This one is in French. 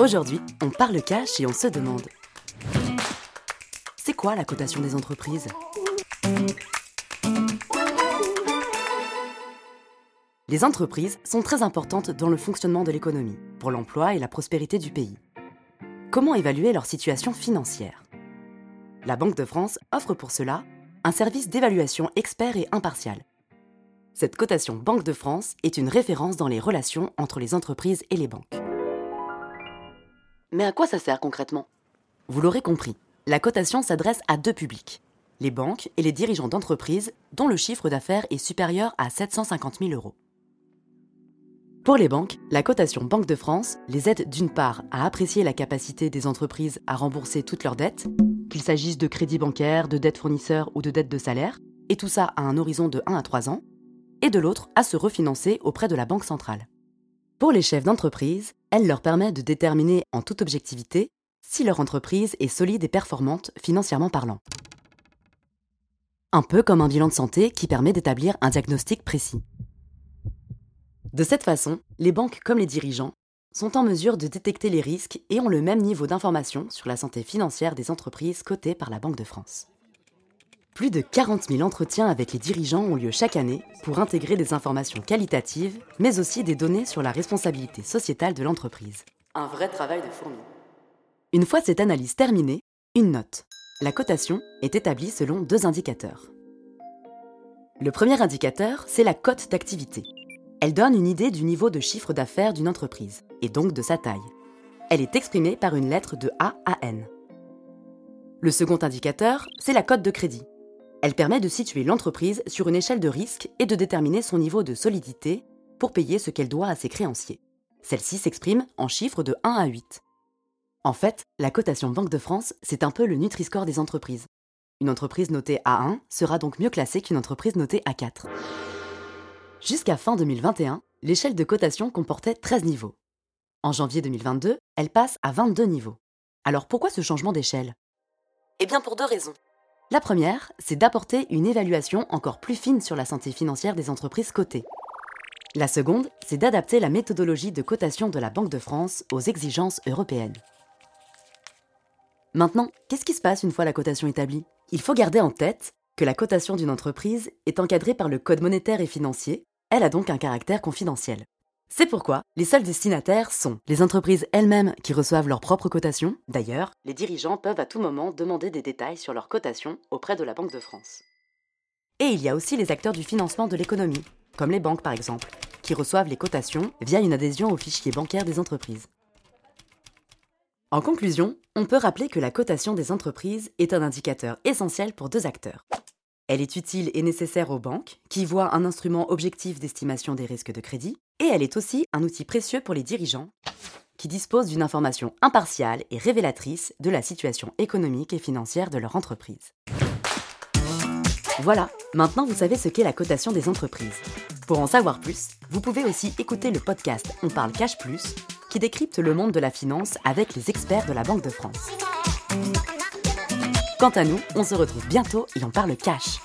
Aujourd'hui, on parle cash et on se demande c'est quoi la cotation des entreprises? Les entreprises sont très importantes dans le fonctionnement de l'économie, pour l'emploi et la prospérité du pays. Comment évaluer leur situation financière? La Banque de France offre pour cela un service d'évaluation expert et impartial. Cette cotation Banque de France est une référence dans les relations entre les entreprises et les banques. Mais à quoi ça sert concrètement? Vous l'aurez compris, la cotation s'adresse à deux publics, les banques et les dirigeants d'entreprises dont le chiffre d'affaires est supérieur à 750 000 euros. Pour les banques, la cotation Banque de France les aide d'une part à apprécier la capacité des entreprises à rembourser toutes leurs dettes, qu'il s'agisse de crédits bancaires, de dettes fournisseurs ou de dettes de salaire, et tout ça à un horizon de 1 à 3 ans, et de l'autre à se refinancer auprès de la Banque centrale. Pour les chefs d'entreprise, elle leur permet de déterminer en toute objectivité si leur entreprise est solide et performante financièrement parlant. Un peu comme un bilan de santé qui permet d'établir un diagnostic précis. De cette façon, les banques comme les dirigeants sont en mesure de détecter les risques et ont le même niveau d'information sur la santé financière des entreprises cotées par la Banque de France. Plus de 40 000 entretiens avec les dirigeants ont lieu chaque année pour intégrer des informations qualitatives, mais aussi des données sur la responsabilité sociétale de l'entreprise. Un vrai travail de fourmi. Une fois cette analyse terminée, une note. La cotation est établie selon deux indicateurs. Le premier indicateur, c'est la cote d'activité. Elle donne une idée du niveau de chiffre d'affaires d'une entreprise, et donc de sa taille. Elle est exprimée par une lettre de A à N. Le second indicateur, c'est la cote de crédit. Elle permet de situer l'entreprise sur une échelle de risque et de déterminer son niveau de solidité pour payer ce qu'elle doit à ses créanciers. Celle-ci s'exprime en chiffres de 1 à 8. En fait, la cotation Banque de France, c'est un peu le Nutri-Score des entreprises. Une entreprise notée A1 sera donc mieux classée qu'une entreprise notée A4. Jusqu'à fin 2021, l'échelle de cotation comportait 13 niveaux. En janvier 2022, elle passe à 22 niveaux. Alors pourquoi ce changement d'échelle? Eh bien pour deux raisons. La première, c'est d'apporter une évaluation encore plus fine sur la santé financière des entreprises cotées. La seconde, c'est d'adapter la méthodologie de cotation de la Banque de France aux exigences européennes. Maintenant, qu'est-ce qui se passe une fois la cotation établie? Il faut garder en tête que la cotation d'une entreprise est encadrée par le Code monétaire et financier, elle a donc un caractère confidentiel. C'est pourquoi les seuls destinataires sont les entreprises elles-mêmes qui reçoivent leur propre cotation. D'ailleurs, les dirigeants peuvent à tout moment demander des détails sur leur cotation auprès de la Banque de France. Et il y a aussi les acteurs du financement de l'économie, comme les banques par exemple, qui reçoivent les cotations via une adhésion au fichier bancaire des entreprises. En conclusion, on peut rappeler que la cotation des entreprises est un indicateur essentiel pour deux acteurs. Elle est utile et nécessaire aux banques, qui voient un instrument objectif d'estimation des risques de crédit, et elle est aussi un outil précieux pour les dirigeants, qui disposent d'une information impartiale et révélatrice de la situation économique et financière de leur entreprise. Voilà, maintenant vous savez ce qu'est la cotation des entreprises. Pour en savoir plus, vous pouvez aussi écouter le podcast On parle cash plus qui décrypte le monde de la finance avec les experts de la Banque de France. Quant à nous, on se retrouve bientôt et on parle cash.